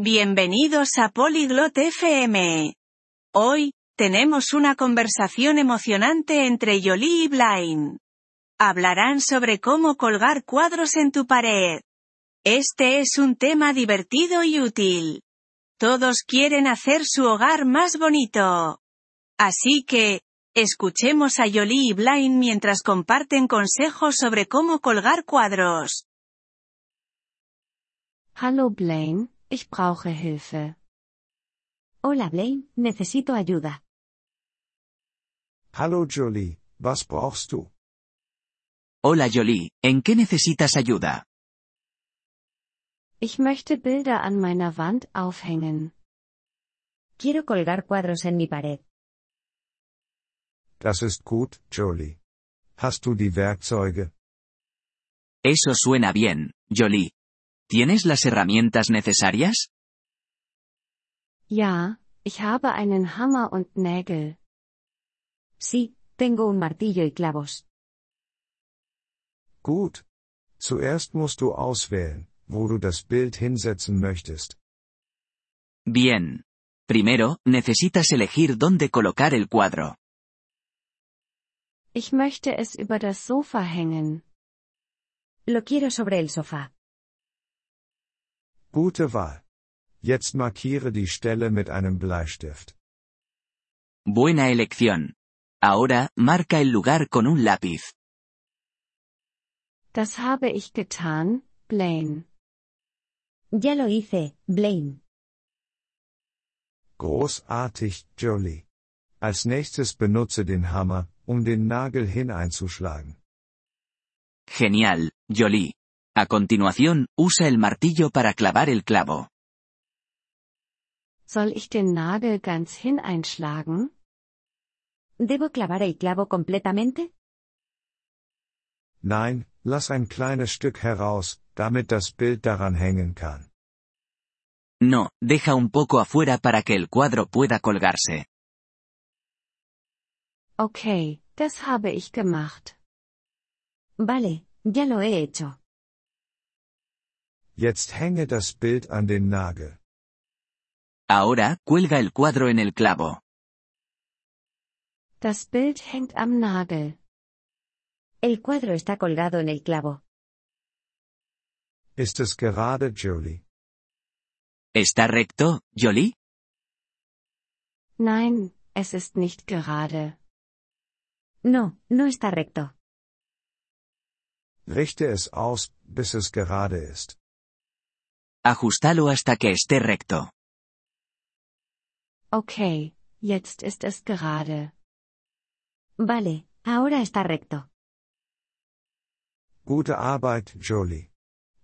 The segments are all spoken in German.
Bienvenidos a Polyglot FM. Hoy, tenemos una conversación emocionante entre Jolie y Blaine. Hablarán sobre cómo colgar cuadros en tu pared. Este es un tema divertido y útil. Todos quieren hacer su hogar más bonito. Así que, escuchemos a Jolie y Blaine mientras comparten consejos sobre cómo colgar cuadros. Hallo Blaine, ich brauche Hilfe. Hola Blaine, necesito ayuda. Hallo Jolie, was brauchst du? Hola Jolie, ¿en qué necesitas ayuda? Ich möchte Bilder an meiner Wand aufhängen. Quiero colgar cuadros en mi pared. Das ist gut, Jolie. Hast du die Werkzeuge? Eso suena bien, Jolie. ¿Tienes las herramientas necesarias? Ja, ich habe einen Hammer und Nägel. Sí, tengo un martillo y clavos. Gut. Zuerst musst du auswählen, wo du das Bild hinsetzen möchtest. Bien. Primero, necesitas elegir dónde colocar el cuadro. Ich möchte es über das Sofa hängen. Lo quiero sobre el sofá. Gute Wahl. Jetzt markiere die Stelle mit einem Bleistift. Buena elección. Ahora, marca el lugar con un lápiz. Das habe ich getan, Blaine. Ya lo hice, Blaine. Großartig, Jolie. Als nächstes benutze den Hammer, um den Nagel hineinzuschlagen. Genial, Jolie. A continuación, usa el martillo para clavar el clavo. Soll ich den Nagel ganz hineinschlagen? ¿Debo clavar el clavo completamente? Nein, lass ein kleines Stück heraus, damit das Bild daran hängen kann. No, deja un poco afuera para que el cuadro pueda colgarse. Okay, das habe ich gemacht. Vale, ya lo he hecho. Jetzt hänge das Bild an den Nagel. Ahora, cuelga el cuadro en el clavo. Das Bild hängt am Nagel. El cuadro está colgado en el clavo. Ist es gerade, Jolie? ¿Está recto, Jolie? Nein, es ist nicht gerade. No, no está recto. Richte es aus, bis es gerade ist. Ajustalo hasta que esté recto. Okay, jetzt ist es gerade. Vale, ahora está recto. Gute Arbeit, Jolie.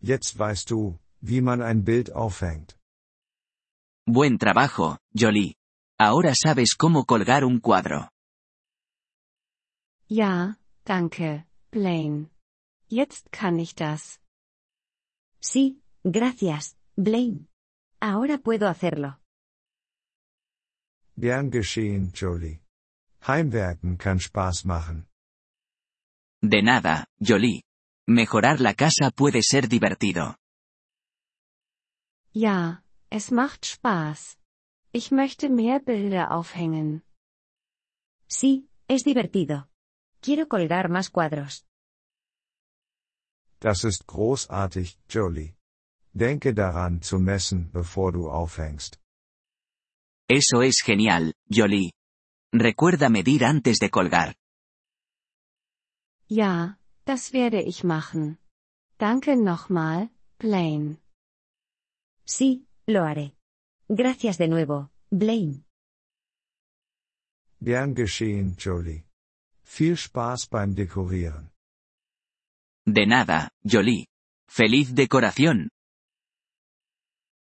Jetzt weißt du, wie man ein Bild aufhängt. Buen trabajo, Jolie. Ahora sabes cómo colgar un cuadro. Ja, danke, Blaine. Jetzt kann ich das. Sí, gracias, Blaine. Ahora puedo hacerlo. Gern geschehen, Jolie. Heimwerken kann Spaß machen. De nada, Jolie. Mejorar la casa puede ser divertido. Ja, es macht Spaß. Ich möchte mehr Bilder aufhängen. Sí, es divertido. Quiero colgar más cuadros. Das ist großartig, Jolie. Denke daran zu messen, bevor du aufhängst. Eso es genial, Jolie. Recuerda medir antes de colgar. Ja, das werde ich machen. Danke nochmal, Blaine. Sí, lo haré. Gracias de nuevo, Blaine. Gern geschehen, Jolie. Viel Spaß beim Dekorieren. De nada, Jolie. Feliz decoración.